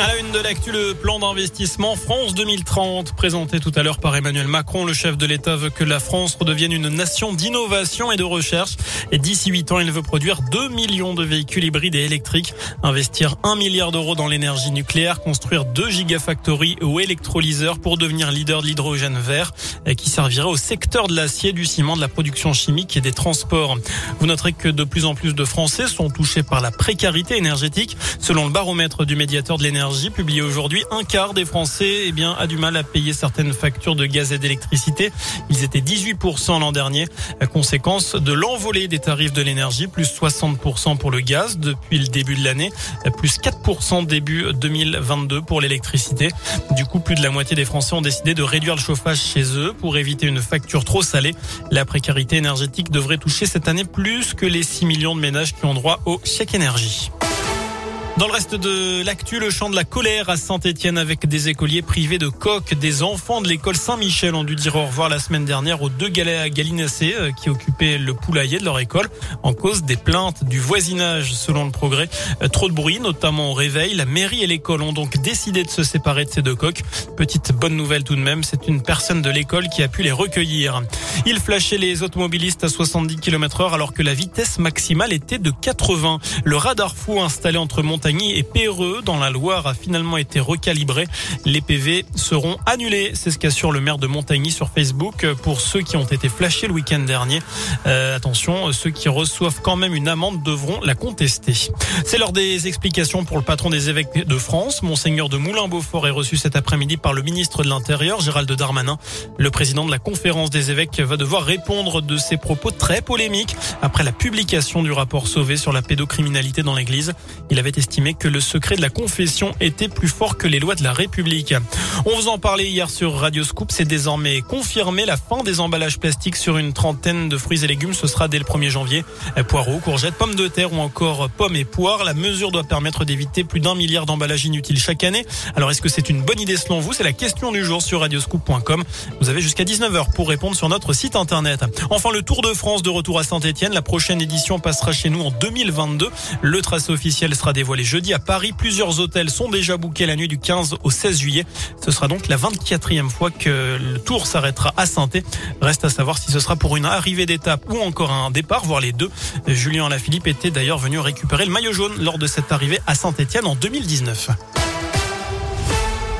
À la une de l'actu, le plan d'investissement France 2030 présenté tout à l'heure par Emmanuel Macron. Le chef de l'État veut que la France redevienne une nation d'innovation et de recherche. Et d'ici 8 ans, il veut produire 2 millions de véhicules hybrides et électriques, investir 1 milliard d'euros dans l'énergie nucléaire, construire 2 gigafactories ou électrolyseurs pour devenir leader de l'hydrogène vert qui servirait au secteur de l'acier, du ciment, de la production chimique et des transports. Vous noterez que de plus en plus de Français sont touchés par la précarité énergétique. Selon le baromètre du médiateur de l'énergie, publié aujourd'hui, un quart des Français eh bien, a du mal à payer certaines factures de gaz et d'électricité. Ils étaient 18% l'an dernier, conséquence de l'envolée des tarifs de l'énergie, plus 60% pour le gaz depuis le début de l'année, plus 4% début 2022 pour l'électricité. Du coup, plus de la moitié des Français ont décidé de réduire le chauffage chez eux pour éviter une facture trop salée. La précarité énergétique devrait toucher cette année plus que les 6 millions de ménages qui ont droit au chèque énergie. Dans le reste de l'actu, le chant de la colère à Saint-Etienne avec des écoliers privés de coques. Des enfants de l'école Saint-Michel ont dû dire au revoir la semaine dernière aux deux gallinacés euh, qui occupaient le poulailler de leur école en cause des plaintes du voisinage selon le progrès. Euh, trop de bruit, notamment au réveil. La mairie et l'école ont donc décidé de se séparer de ces deux coques. Petite bonne nouvelle tout de même, c'est une personne de l'école qui a pu les recueillir. Il flashait les automobilistes à 70 km heure alors que la vitesse maximale était de 80. Le radar fou installé entre Mont Montagny et Péreux dans la Loire a finalement été recalibré. Les PV seront annulés. C'est ce qu'assure le maire de Montagny sur Facebook pour ceux qui ont été flashés le week-end dernier. Euh, attention, ceux qui reçoivent quand même une amende devront la contester. C'est l'heure des explications pour le patron des évêques de France. Monseigneur de Moulin-Beaufort est reçu cet après-midi par le ministre de l'Intérieur, Gérald Darmanin. Le président de la conférence des évêques va devoir répondre de ses propos très polémiques après la publication du rapport Sauvé sur la pédocriminalité dans l'église. Il avait estimé estimé que le secret de la confession était plus fort que les lois de la République. On vous en parlait hier sur Radio Scoop. C'est désormais confirmé. La fin des emballages plastiques sur une trentaine de fruits et légumes. Ce sera dès le 1er janvier. Poireaux, courgettes, pommes de terre ou encore pommes et poires. La mesure doit permettre d'éviter plus d'un milliard d'emballages inutiles chaque année. Alors, est-ce que c'est une bonne idée selon vous? C'est la question du jour sur radioscoop.com. Vous avez jusqu'à 19h pour répondre sur notre site internet. Enfin, le Tour de France de retour à Saint-Etienne. La prochaine édition passera chez nous en 2022. Le tracé officiel sera dévoilé jeudi à Paris. Plusieurs hôtels sont déjà bookés la nuit du 15 au 16 juillet. Ce sera donc la 24e fois que le tour s'arrêtera à saint Reste à savoir si ce sera pour une arrivée d'étape ou encore un départ, voire les deux. Julien Lafilippe était d'ailleurs venu récupérer le maillot jaune lors de cette arrivée à Saint-Etienne en 2019.